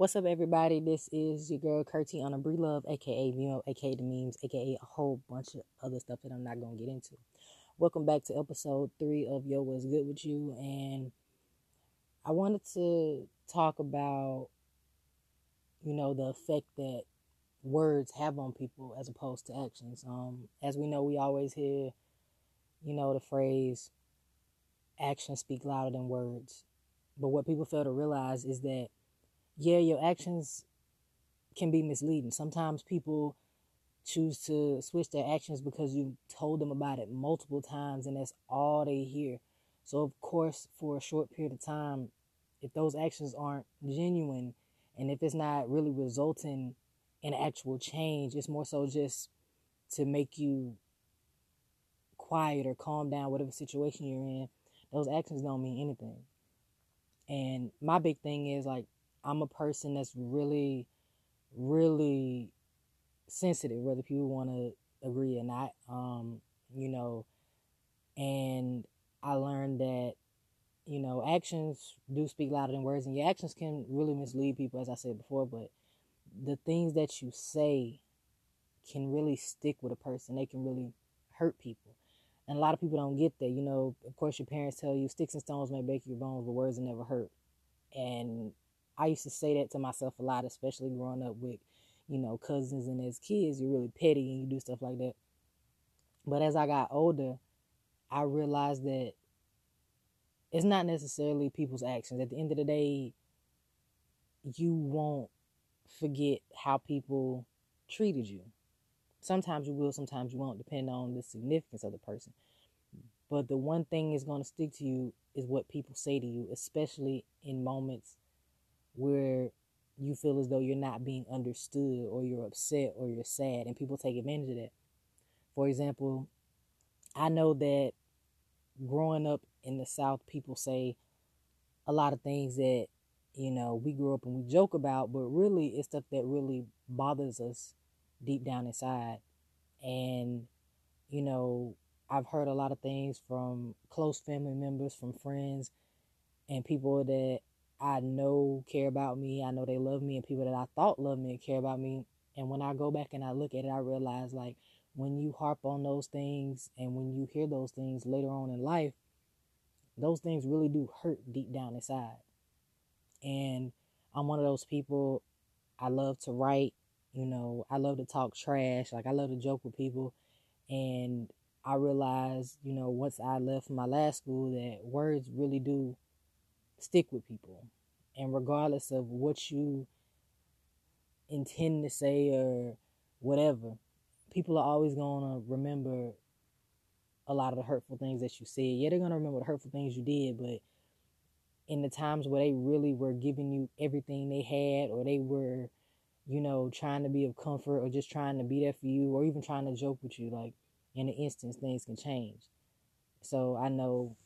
What's up, everybody? This is your girl Curtiana Breelove, aka Vimo, aka the memes, aka a whole bunch of other stuff that I'm not gonna get into. Welcome back to episode three of Yo What's Good with You, and I wanted to talk about, you know, the effect that words have on people as opposed to actions. Um, as we know, we always hear, you know, the phrase "actions speak louder than words," but what people fail to realize is that yeah, your actions can be misleading. Sometimes people choose to switch their actions because you told them about it multiple times and that's all they hear. So, of course, for a short period of time, if those actions aren't genuine and if it's not really resulting in actual change, it's more so just to make you quiet or calm down whatever situation you're in. Those actions don't mean anything. And my big thing is like I'm a person that's really, really sensitive, whether people want to agree or not. Um, you know, and I learned that, you know, actions do speak louder than words, and your actions can really mislead people, as I said before, but the things that you say can really stick with a person. They can really hurt people. And a lot of people don't get that. You know, of course, your parents tell you sticks and stones may break your bones, but words will never hurt. And I used to say that to myself a lot, especially growing up with, you know, cousins and as kids, you're really petty and you do stuff like that. But as I got older, I realized that it's not necessarily people's actions. At the end of the day, you won't forget how people treated you. Sometimes you will, sometimes you won't, depending on the significance of the person. But the one thing is going to stick to you is what people say to you, especially in moments where you feel as though you're not being understood or you're upset or you're sad and people take advantage of that. For example, I know that growing up in the South, people say a lot of things that, you know, we grew up and we joke about, but really it's stuff that really bothers us deep down inside. And, you know, I've heard a lot of things from close family members, from friends, and people that I know care about me. I know they love me, and people that I thought loved me and care about me. And when I go back and I look at it, I realize like when you harp on those things and when you hear those things later on in life, those things really do hurt deep down inside. And I'm one of those people, I love to write, you know, I love to talk trash, like I love to joke with people. And I realized, you know, once I left my last school, that words really do stick with people. And regardless of what you intend to say or whatever, people are always going to remember a lot of the hurtful things that you said. Yeah, they're going to remember the hurtful things you did, but in the times where they really were giving you everything they had or they were, you know, trying to be of comfort or just trying to be there for you or even trying to joke with you, like in an instance, things can change. So I know,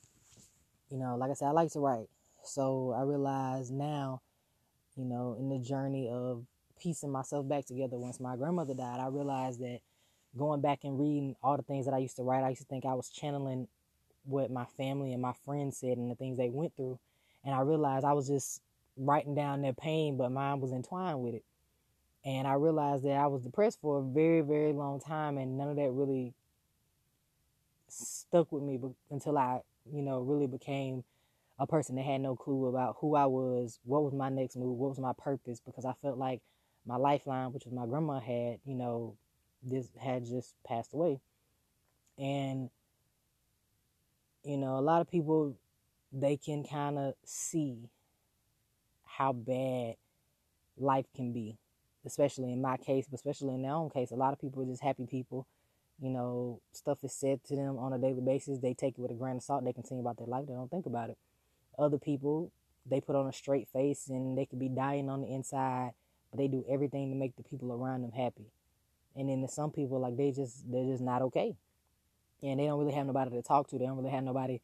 you know, like I said, I like to write. So I realize now, you know, in the journey of piecing myself back together once my grandmother died, I realized that going back and reading all the things that I used to write, I used to think I was channeling what my family and my friends said and the things they went through. And I realized I was just writing down their pain, but mine was entwined with it. And I realized that I was depressed for a very, very long time, and none of that really stuck with me until I, you know, really became a person that had no clue about who I was, what was my next move, what was my purpose, because I felt like my lifeline, which was my grandma, had, you know, this had just passed away. And, you know, a lot of people, they can kind of see how bad life can be, especially in my case, but especially in their own case. A lot of people are just happy people. You know, stuff is said to them on a daily basis. They take it with a grain of salt. They continue about their life. They don't think about it. Other people, they put on a straight face and they could be dying on the inside, but they do everything to make the people around them happy. And then there's some people, like they just they're just not okay, and they don't really have nobody to talk to. They don't really have nobody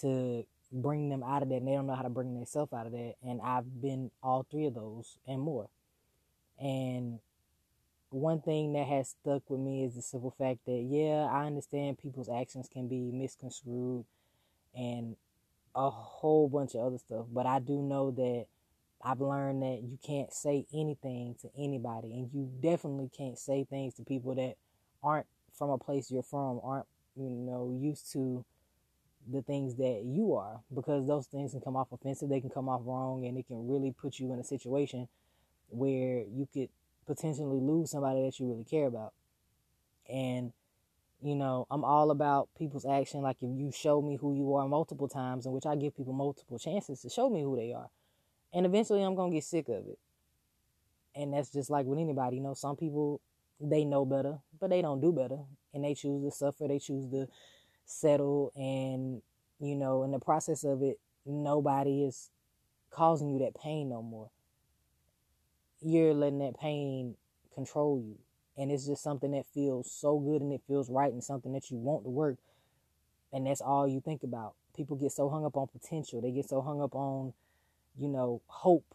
to bring them out of that. And they don't know how to bring themselves out of that. And I've been all three of those and more. And one thing that has stuck with me is the simple fact that yeah, I understand people's actions can be misconstrued and a whole bunch of other stuff. But I do know that I've learned that you can't say anything to anybody, and you definitely can't say things to people that aren't from a place you're from, aren't you know used to the things that you are, because those things can come off offensive, they can come off wrong, and it can really put you in a situation where you could potentially lose somebody that you really care about. And you know, I'm all about people's action. Like if you show me who you are multiple times, in which I give people multiple chances to show me who they are. And eventually I'm gonna get sick of it. And that's just like with anybody, you know, some people they know better, but they don't do better. And they choose to suffer, they choose to settle and you know, in the process of it, nobody is causing you that pain no more. You're letting that pain control you and it's just something that feels so good and it feels right and something that you want to work and that's all you think about. People get so hung up on potential. They get so hung up on you know hope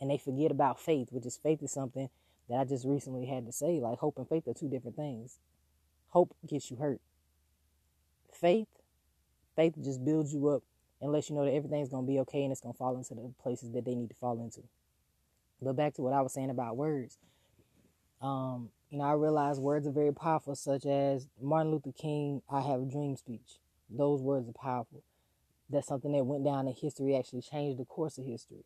and they forget about faith which is faith is something that i just recently had to say. Like hope and faith are two different things. Hope gets you hurt. Faith faith just builds you up and lets you know that everything's going to be okay and it's going to fall into the places that they need to fall into. But back to what i was saying about words um, you know, I realize words are very powerful, such as Martin Luther King, I have a dream speech. Those words are powerful. That's something that went down in history, actually changed the course of history.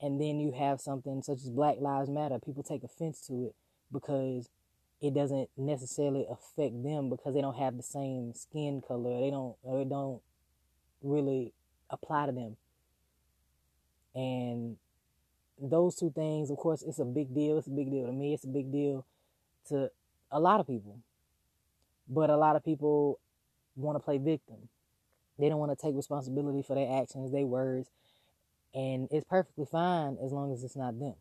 And then you have something such as Black Lives Matter. People take offense to it because it doesn't necessarily affect them because they don't have the same skin color. They don't, or it don't really apply to them. And those two things, of course, it's a big deal. It's a big deal to me. It's a big deal to a lot of people. But a lot of people want to play victim. They don't want to take responsibility for their actions, their words. And it's perfectly fine as long as it's not them.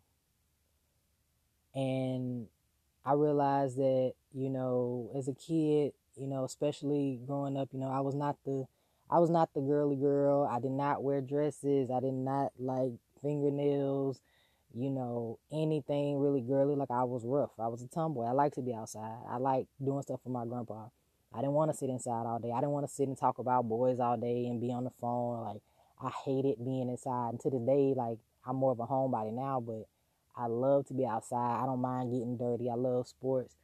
And I realized that, you know, as a kid, you know, especially growing up, you know, I was not the I was not the girly girl. I did not wear dresses. I did not like fingernails, you know, anything really girly. Like I was rough. I was a tomboy. I like to be outside. I like doing stuff for my grandpa. I didn't want to sit inside all day. I didn't want to sit and talk about boys all day and be on the phone. Like I hated being inside. And to this day, like I'm more of a homebody now, but I love to be outside. I don't mind getting dirty. I love sports.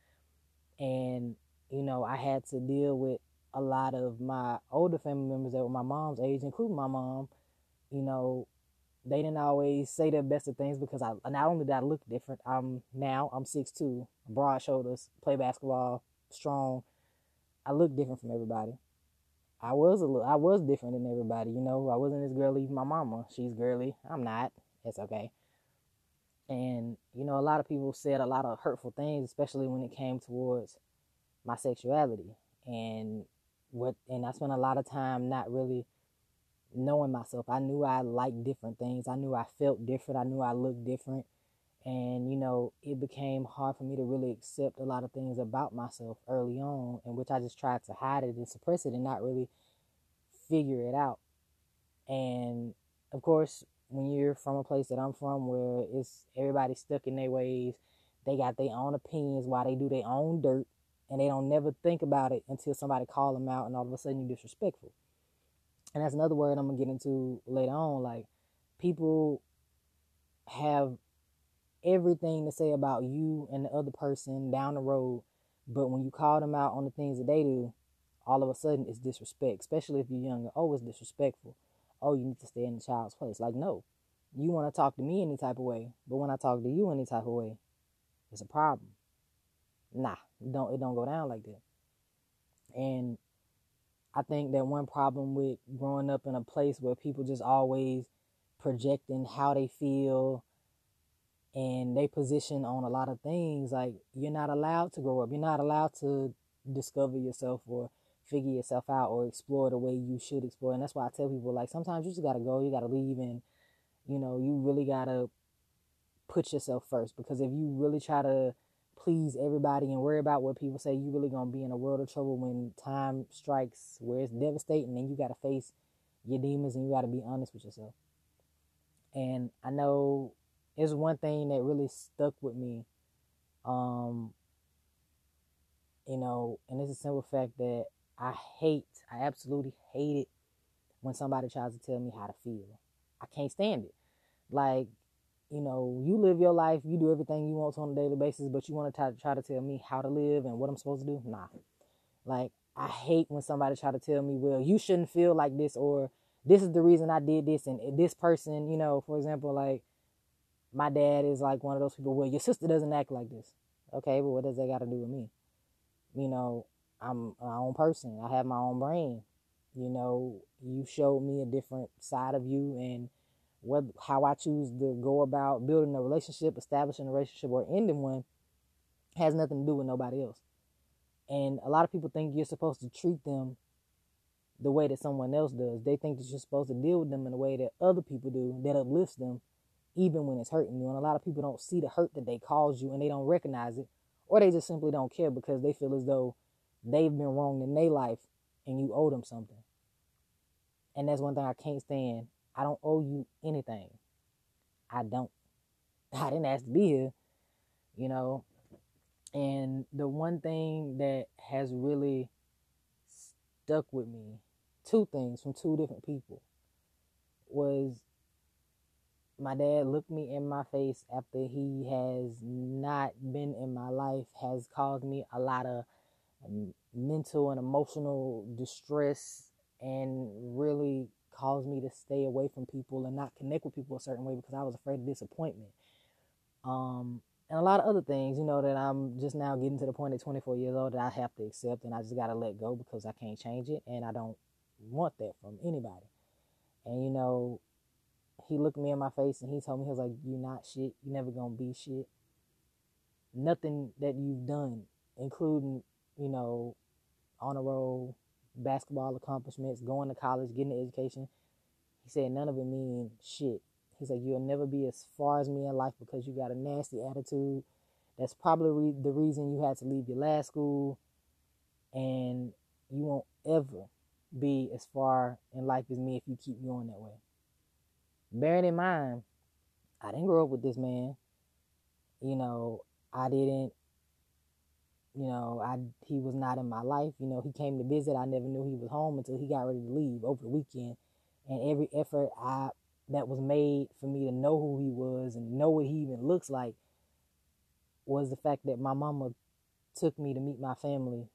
And, you know, I had to deal with a lot of my older family members that were my mom's age, including my mom, you know, they didn't always say the best of things because I not only did I look different, I'm now I'm six two, broad shoulders, play basketball, strong. I look different from everybody. I was a little, I was different than everybody, you know. I wasn't as girly as my mama. She's girly. I'm not. It's okay. And you know, a lot of people said a lot of hurtful things, especially when it came towards my sexuality and what. And I spent a lot of time not really knowing myself. I knew I liked different things. I knew I felt different. I knew I looked different. And, you know, it became hard for me to really accept a lot of things about myself early on, in which I just tried to hide it and suppress it and not really figure it out. And of course, when you're from a place that I'm from where it's everybody stuck in their ways, they got their own opinions while they do their own dirt and they don't never think about it until somebody call them out and all of a sudden you're disrespectful and that's another word I'm gonna get into later on. Like people have everything to say about you and the other person down the road, but when you call them out on the things that they do, all of a sudden it's disrespect. Especially if you're younger. Oh, it's disrespectful. Oh, you need to stay in the child's place. Like no, you want to talk to me any type of way, but when I talk to you any type of way, it's a problem. Nah, don't it don't go down like that. And I think that one problem with growing up in a place where people just always projecting how they feel and they position on a lot of things, like you're not allowed to grow up. You're not allowed to discover yourself or figure yourself out or explore the way you should explore. And that's why I tell people like sometimes you just gotta go, you gotta leave and you know, you really gotta put yourself first because if you really try to please everybody and worry about what people say, you really gonna be in a world of trouble when time strikes where it's devastating and you gotta face your demons and you gotta be honest with yourself. And I know it's one thing that really stuck with me. Um, you know, and it's a simple fact that I hate, I absolutely hate it when somebody tries to tell me how to feel. I can't stand it Like, you know, you live your life, you do everything you want to on a daily basis, but you want to try, try to tell me how to live and what I'm supposed to do? Nah. Like, I hate when somebody try to tell me, well, you shouldn't feel like this or this is the reason I did this and this person, you know, for example, like my dad is like one of those people, well, your sister doesn't act like this. Okay, but what does that got to do with me? You know, I'm my own person. I have my own brain. You know, you showed me a different side of you and what how I choose to go about building a relationship, establishing a relationship, or ending one has nothing to do with nobody else. And a lot of people think you're supposed to treat them the way that someone else does. They think that you're supposed to deal with them in a way that other people do that uplifts them, even when it's hurting you. And a lot of people don't see the hurt that they cause you and they don't recognize it, or they just simply don't care because they feel as though they've been wronged in their life and you owe them something. And that's one thing I can't stand. I don't owe you anything. I don't. I didn't ask to be here, you know. And the one thing that has really stuck with me, two things from two different people, was my dad looked me in my face after he has not been in my life, has caused me a lot of mental and emotional distress, and really caused me to stay away from people and not connect with people a certain way because I was afraid of disappointment. Um, and a lot of other things, you know, that I'm just now getting to the point at 24 years old that I have to accept and I just got to let go because I can't change it and I don't want that from anybody. And, you know, he looked me in my face and he told me, he was like, You're not shit. You're never going to be shit. Nothing that you've done, including, you know, on a roll, basketball accomplishments, going to college, getting an education, he said, None of it mean shit. He's like, you'll never be as far as me in life because you got a nasty attitude. That's probably the reason you had to leave your last school. And you won't ever be as far in life as me if you keep going that way. Bearing in mind, I didn't grow up with this man. You know, I didn't, you know, I he was not in my life. You know, he came to visit. I never knew he was home until he got ready to leave over the weekend. And every effort I that was made for me to know who he was and know what he even looks like was the fact that my mama took me to meet my family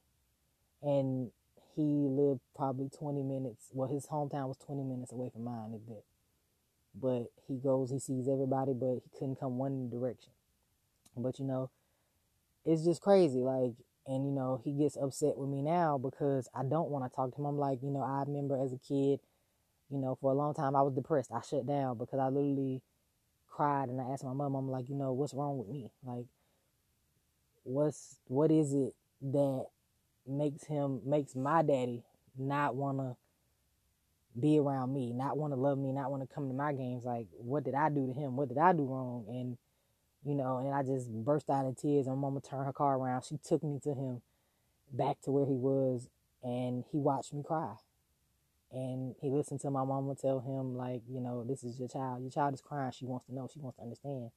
and he lived probably 20 minutes well his hometown was 20 minutes away from mine at that but he goes he sees everybody but he couldn't come one direction but you know it's just crazy like and you know he gets upset with me now because i don't want to talk to him i'm like you know i remember as a kid you know, for a long time I was depressed. I shut down because I literally cried and I asked my mom, I'm like, you know, what's wrong with me? Like, what's what is it that makes him makes my daddy not wanna be around me, not want to love me, not want to come to my games. Like, what did I do to him? What did I do wrong? And you know, and I just burst out in tears. And mama turned her car around. She took me to him back to where he was, and he watched me cry. And he listened to my mama tell him like you know this is your child. Your child is crying. She wants to know. She wants to understand.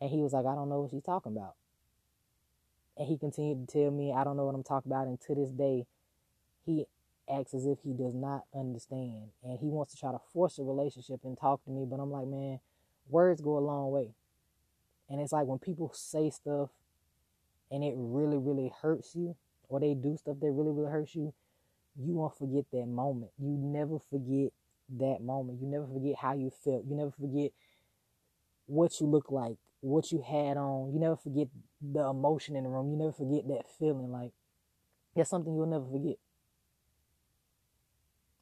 And he was like i don't know what she's talking about. And he continued to tell me i don't know what i'm talking about. And to this day he acts as if he does not understand. And he wants to try to force a relationship and talk to me but i'm like man words go a long way and it's like when people say stuff and it really really hurts you or they do stuff that really really hurts you you won't forget that moment. You never forget that moment. You never forget how you felt. You never forget what you look like, what you had on. You never forget the emotion in the room. You never forget that feeling. Like that's something you'll never forget.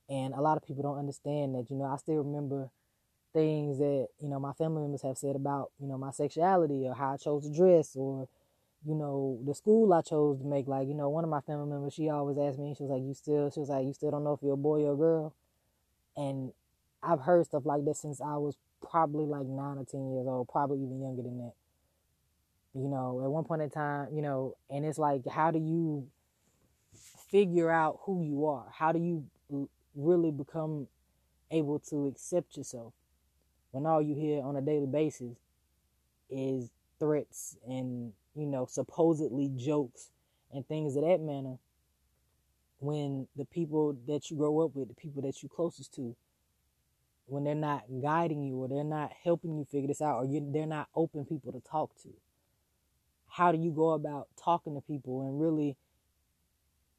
And a lot of people don't understand that. You know, I still remember things that you know my family members have said about you know my sexuality or how I chose to dress or you know, the school I chose to make, like, you know, one of my family members, she always asked me, she was like, you still, she was like, you still don't know if you're a boy or a girl. And I've heard stuff like that since I was probably like nine or 10 years old, probably even younger than that. You know, at one point in time, you know, and it's like, how do you figure out who you are? How do you really become able to accept yourself when all you hear on a daily basis is threats and you know, supposedly jokes and things of that manner when the people that you grow up with, the people that you closest to, when they're not guiding you or they're not helping you figure this out or you, they're not open people to talk to how do you go about talking to people and really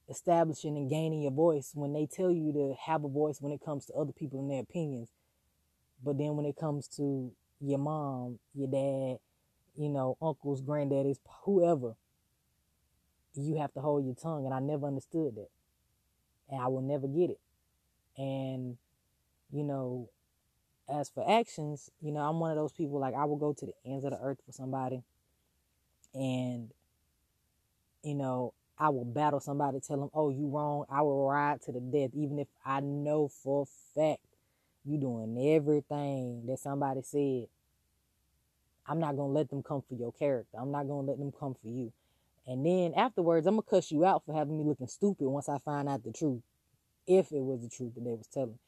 establishing and gaining your voice when they tell you to have a voice when it comes to other people and their opinions but then when it comes to your mom your dad you know uncles granddaddies whoever you have to hold your tongue. And i never understood that. And i will never get it. And you know as for actions you know i'm one of those people like i will go to the ends of the earth for somebody. And you know I will battle somebody, tell them, "Oh, you wrong." I will ride to the death, even if I know for fact you doing everything that somebody said. I'm not gonna let them come for your character. I'm not gonna let them come for you. And then afterwards, I'm gonna cuss you out for having me looking stupid once I find out the truth, if it was the truth that they was telling.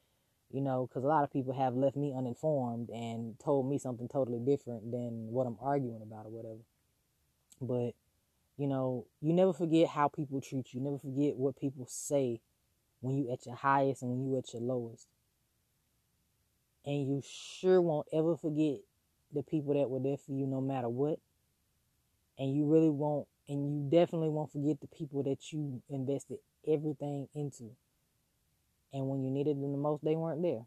You know, because a lot of people have left me uninformed and told me something totally different than what I'm arguing about or whatever. But you know, you never forget how people treat you. Never forget what people say when you at your highest and when you at your lowest. And you sure won't ever forget the people that were there for you no matter what. And you really won't and you definitely won't forget the people that you invested everything into. And when you needed them the most, they weren't there.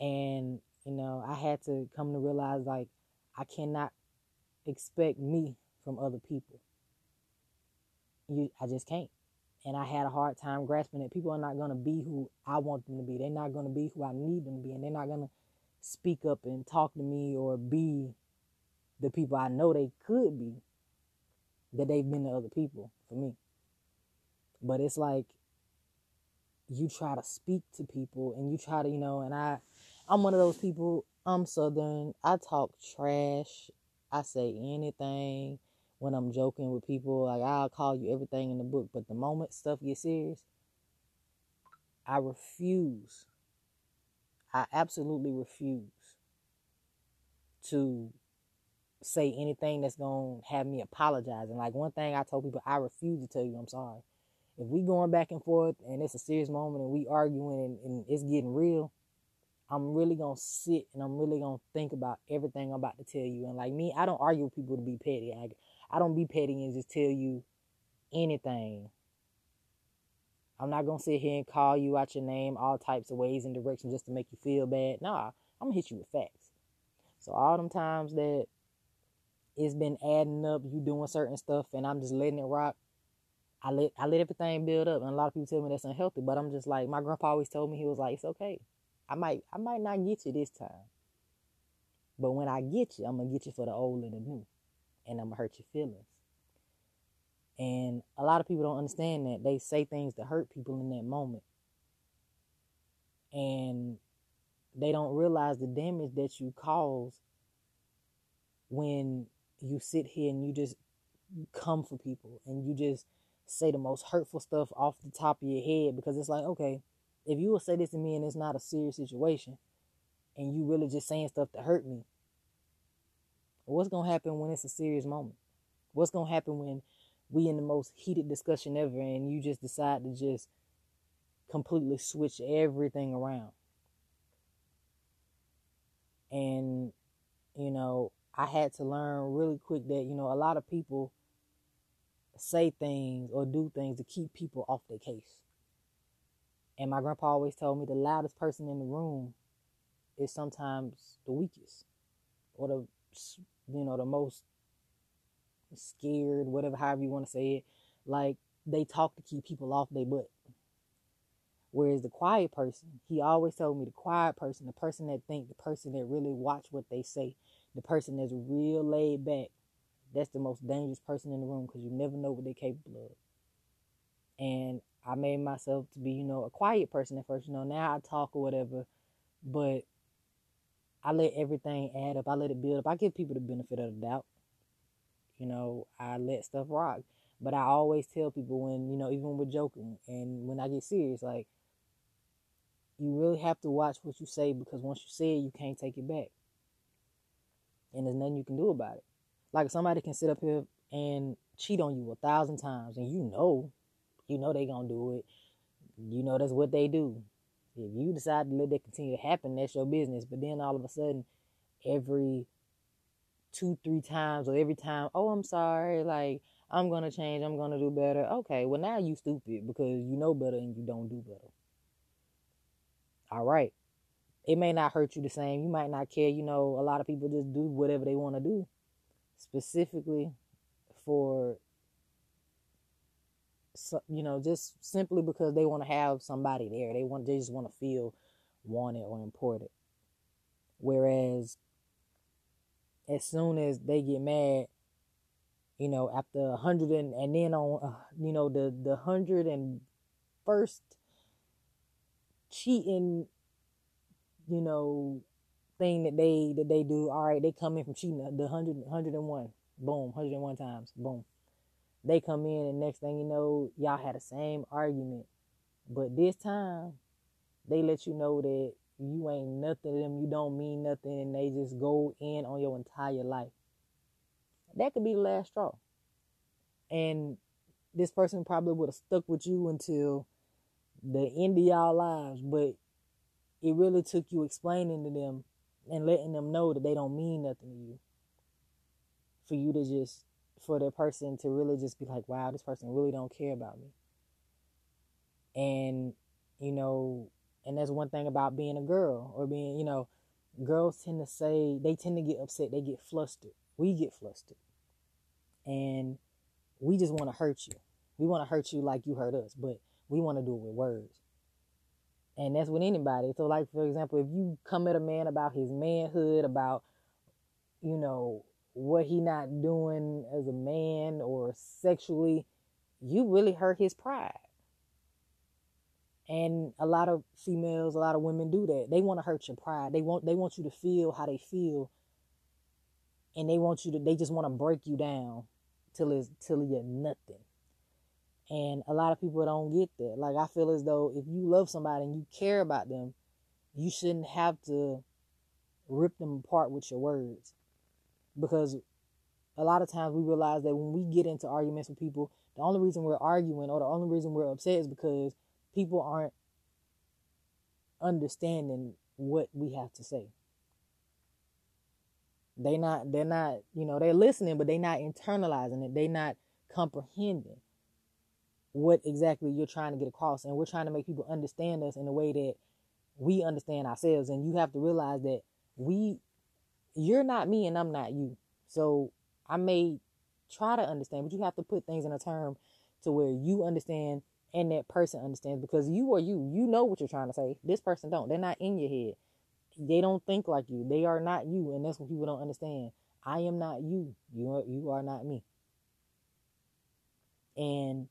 And, you know, I had to come to realize like I cannot expect me from other people. You, I just can't. And I had a hard time grasping that people are not going to be who I want them to be. They're not going to be who I need them to be. And they're not going to speak up and talk to me or be the people I know they could be that they've been to other people for me. But it's like you try to speak to people and you try to, you know, and I I'm one of those people, I'm southern. I talk trash I say anything when I'm joking with people. Like I'll call you everything in the book, but the moment stuff gets serious, I refuse. I absolutely refuse to say anything that's gonna have me apologizing. Like one thing I told people, I refuse to tell you I'm sorry. If we going back and forth and it's a serious moment and we arguing and, and it's getting real, I'm really gonna sit and I'm really gonna think about everything I'm about to tell you. And like me, I don't argue with people to be petty. I, I don't be petty and just tell you anything. I'm not gonna sit here and call you out your name all types of ways and directions just to make you feel bad. Nah, I'm gonna hit you with facts. So all them times that it's been adding up, you doing certain stuff, and I'm just letting it rock. I let I let everything build up, and a lot of people tell me that's unhealthy. But I'm just like my grandpa always told me he was like, it's okay. I might I might not get you this time. But when I get you, I'm gonna get you for the old and the new. And I'm gonna hurt your feelings. And a lot of people don't understand that. They say things to hurt people in that moment. And they don't realize the damage that you cause when you sit here and you just come for people and you just say the most hurtful stuff off the top of your head because it's like, okay, if you will say this to me and it's not a serious situation and you really just saying stuff to hurt me, what's going to happen when it's a serious moment? What's going to happen when we in the most heated discussion ever and you just decide to just completely switch everything around? And, you know, I had to learn really quick that, you know, a lot of people say things or do things to keep people off their case. And my grandpa always told me the loudest person in the room is sometimes the weakest or the you know the most scared, whatever however you want to say it. Like they talk to keep people off their butt. Whereas the quiet person, he always told me the quiet person, the person that think, the person that really watch what they say, the person that's real laid back, that's the most dangerous person in the room because you never know what they're capable of. And I made myself to be, you know, a quiet person at first. You know, now I talk or whatever, but I let everything add up. I let it build up. I give people the benefit of the doubt. You know, I let stuff rock. But I always tell people when, you know, even with joking and when I get serious, like, you really have to watch what you say because once you say it, you can't take it back. And there's nothing you can do about it. Like somebody can sit up here and cheat on you a thousand times and you know you know they gonna do it. You know that's what they do. If you decide to let that continue to happen, that's your business. But then all of a sudden, every two, three times or every time, oh, I'm sorry, like I'm gonna change, I'm gonna do better. Okay, well now you stupid because you know better and you don't do better. All right. It may not hurt you the same. You might not care. You know, a lot of people just do whatever they want to do. Specifically for you know, just simply because they want to have somebody there. They want they just want to feel wanted or important. Whereas as soon as they get mad, you know, after a hundred and, and then on, uh, you know, the the hundred and first cheating, you know, thing that they that they do. All right, they come in from cheating the hundred hundred and one, boom, hundred and one times, boom. They come in and next thing you know, y'all had the same argument, but this time they let you know that you ain't nothing to them, you don't mean nothing, and they just go in on your entire life. That could be the last straw. And this person probably would have stuck with you until the end of y'all lives, but it really took you explaining to them and letting them know that they don't mean nothing to you. For you to just for the person to really just be like, wow, this person really don't care about me. And, you know, and that's one thing about being a girl or being, you know, girls tend to say, they tend to get upset, they get flustered. We get flustered. And we just want to hurt you. We want to hurt you like you hurt us, but we want to do it with words. And that's with anybody. So, like, for example, if you come at a man about his manhood, about, you know, what he not doing as a man or sexually, you really hurt his pride. And a lot of females, a lot of women do that. They want to hurt your pride. They want they want you to feel how they feel. And they want you to they just want to break you down till it's till you're nothing. And a lot of people don't get that. Like I feel as though if you love somebody and you care about them, you shouldn't have to rip them apart with your words because a lot of times we realize that when we get into arguments with people, the only reason we're arguing or the only reason we're upset is because people aren't understanding what we have to say. They not they're not, you know, they're listening, but they're not internalizing it. They're not comprehending what exactly you're trying to get across. And we're trying to make people understand us in a way that we understand ourselves. And you have to realize that we you're not me and I'm not you. So I may try to understand, but you have to put things in a term to where you understand and that person understands because you are you. You know what you're trying to say. This person don't. They're not in your head. They don't think like you. They are not you, and that's what people don't understand. I am not you. You are you are not me. And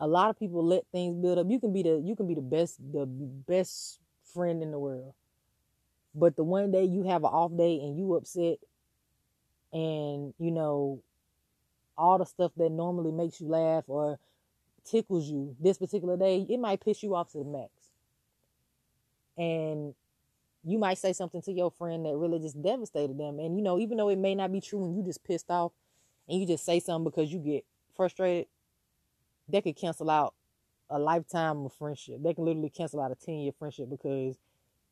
a lot of people let things build up. You can be the you can be the best the best friend in the world. But the one day you have an off day and you upset and you know all the stuff that normally makes you laugh or tickles you this particular day, it might piss you off to the max. And you might say something to your friend that really just devastated them. And you know, even though it may not be true and you just pissed off and you just say something because you get frustrated, that could cancel out a lifetime of friendship. They can literally cancel out a 10 year friendship because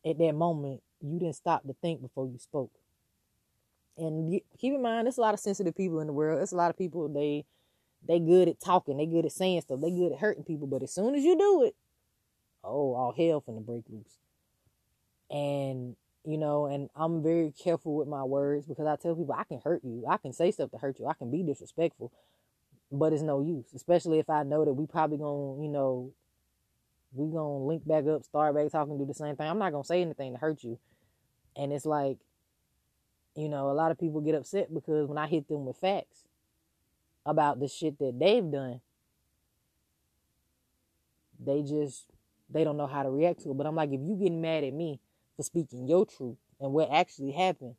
at that moment you didn't stop to think before you spoke. And keep in mind, there's a lot of sensitive people in the world. There's a lot of people they they good at talking, they good at saying stuff, they good at hurting people. But as soon as you do it, oh, all hell finna break loose. And you know, and I'm very careful with my words because I tell people I can hurt you, I can say stuff to hurt you, I can be disrespectful, but it's no use. Especially if I know that we probably gonna, you know, we gonna link back up, start back talking, do the same thing. I'm not gonna say anything to hurt you. And it's like, you know, a lot of people get upset because when I hit them with facts about the shit that they've done, they just they don't know how to react to it. But I'm like, if you getting mad at me for speaking your truth and what actually happened,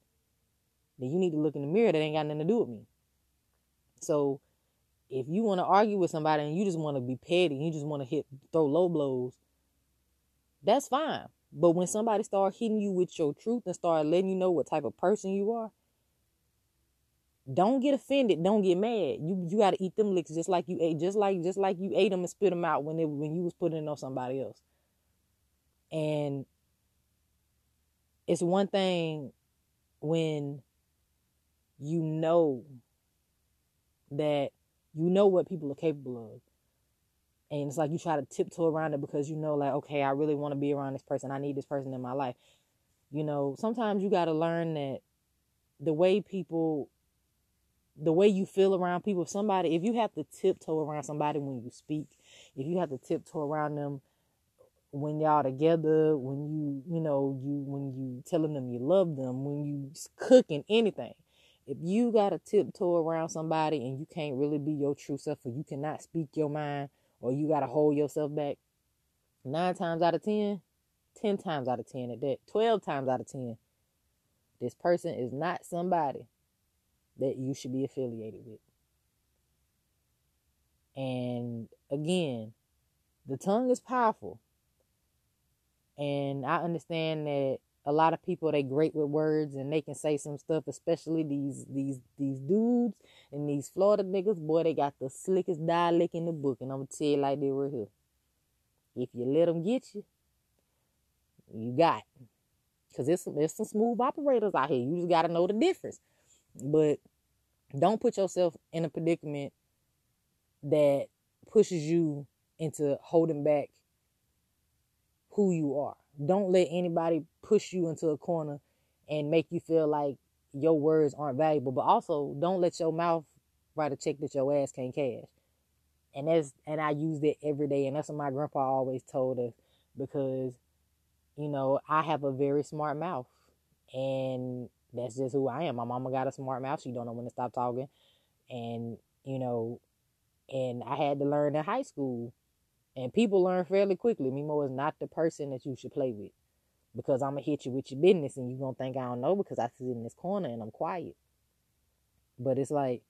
then you need to look in the mirror. That ain't got nothing to do with me. So if you want to argue with somebody and you just want to be petty, and you just want to hit throw low blows, that's fine. But when somebody start hitting you with your truth and start letting you know what type of person you are, don't get offended. Don't get mad. You you got to eat them licks just like you ate, just like just like you ate them and spit them out when it when you was putting it on somebody else. And it's one thing when you know that you know what people are capable of. And it's like you try to tiptoe around it because you know, like, okay, I really want to be around this person. I need this person in my life. You know, sometimes you got to learn that the way people, the way you feel around people, if somebody, if you have to tiptoe around somebody when you speak, if you have to tiptoe around them when y'all together, when you, you know, you, when you telling them you love them, when you cooking anything, if you got to tiptoe around somebody and you can't really be your true self or you cannot speak your mind or you got to hold yourself back, nine times out of ten, ten times out of ten at that, 12 times out of 10, this person is not somebody that you should be affiliated with. And again, the tongue is powerful. And I understand that a lot of people they great with words and they can say some stuff, especially these these these dudes and these Florida niggas. Boy, they got the slickest dialect in the book, and I'm gonna tell you like they were here. If you let them get you, you got. Cause there's some, there's some smooth operators out here. You just gotta know the difference. But don't put yourself in a predicament that pushes you into holding back who you are. Don't let anybody push you into a corner and make you feel like your words aren't valuable. But also, don't let your mouth write a check that your ass can't cash. And that's and I use that every day, and that's what my grandpa always told us because, you know, I have a very smart mouth, and that's just who I am. My mama got a smart mouth; she don't know when to stop talking, and you know, and I had to learn in high school and people learn fairly quickly. Mimo is not the person that you should play with. Because I'm going to hit you with your business and you're going to think I don't know because I sit in this corner and I'm quiet. But it's like,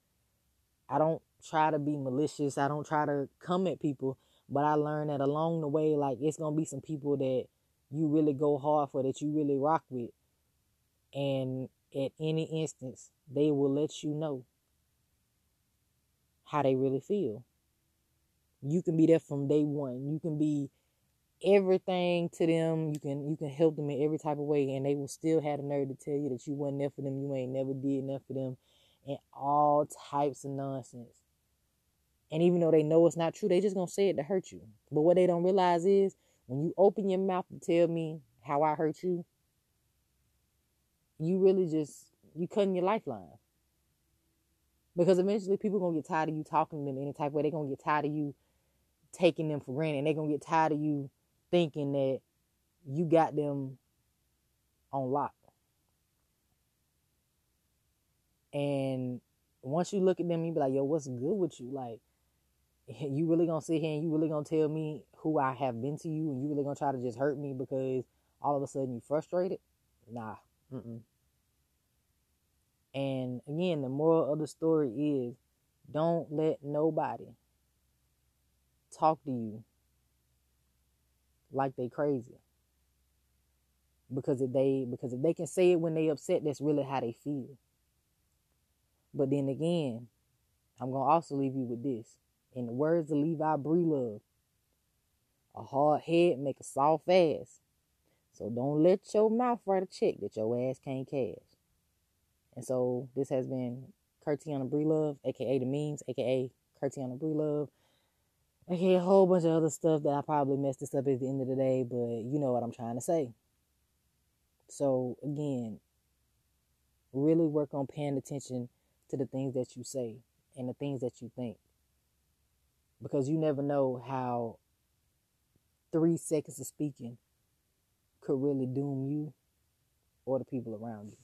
I don't try to be malicious. I don't try to come at people. But I learned that along the way, like, it's going to be some people that you really go hard for, that you really rock with. And at any instance, they will let you know how they really feel. You can be there from day one. You can be everything to them. You can you can help them in every type of way, and they will still have the nerve to tell you that you wasn't there for them. You ain't never did enough for them, and all types of nonsense. And even though they know it's not true, they just gonna say it to hurt you. But what they don't realize is when you open your mouth to tell me how I hurt you, you really just you cutting your lifeline. Because eventually people gonna get tired of you talking to them any type of way. They're gonna get tired of you taking them for granted. And they're gonna get tired of you thinking that you got them on lock. And once you look at them, you be like, yo, what's good with you? Like, you really gonna sit here and you really gonna tell me who I have been to you and you really gonna try to just hurt me because all of a sudden you frustrated? Nah. Mm-mm. And again, the moral of the story is don't let nobody talk to you like they crazy. Because if they because if they can say it when they upset, that's really how they feel. But then again, I'm gonna also leave you with this. In the words of Levi Breelove, a hard head make a soft ass. So don't let your mouth write a check that your ass can't cash. And so this has been Curtiana Breelove, aka the memes, aka Curtiana Breelove. Okay, a whole bunch of other stuff that I probably messed this up at the end of the day, but you know what I'm trying to say. So again, really work on paying attention to the things that you say and the things that you think. Because you never know how three seconds of speaking could really doom you or the people around you.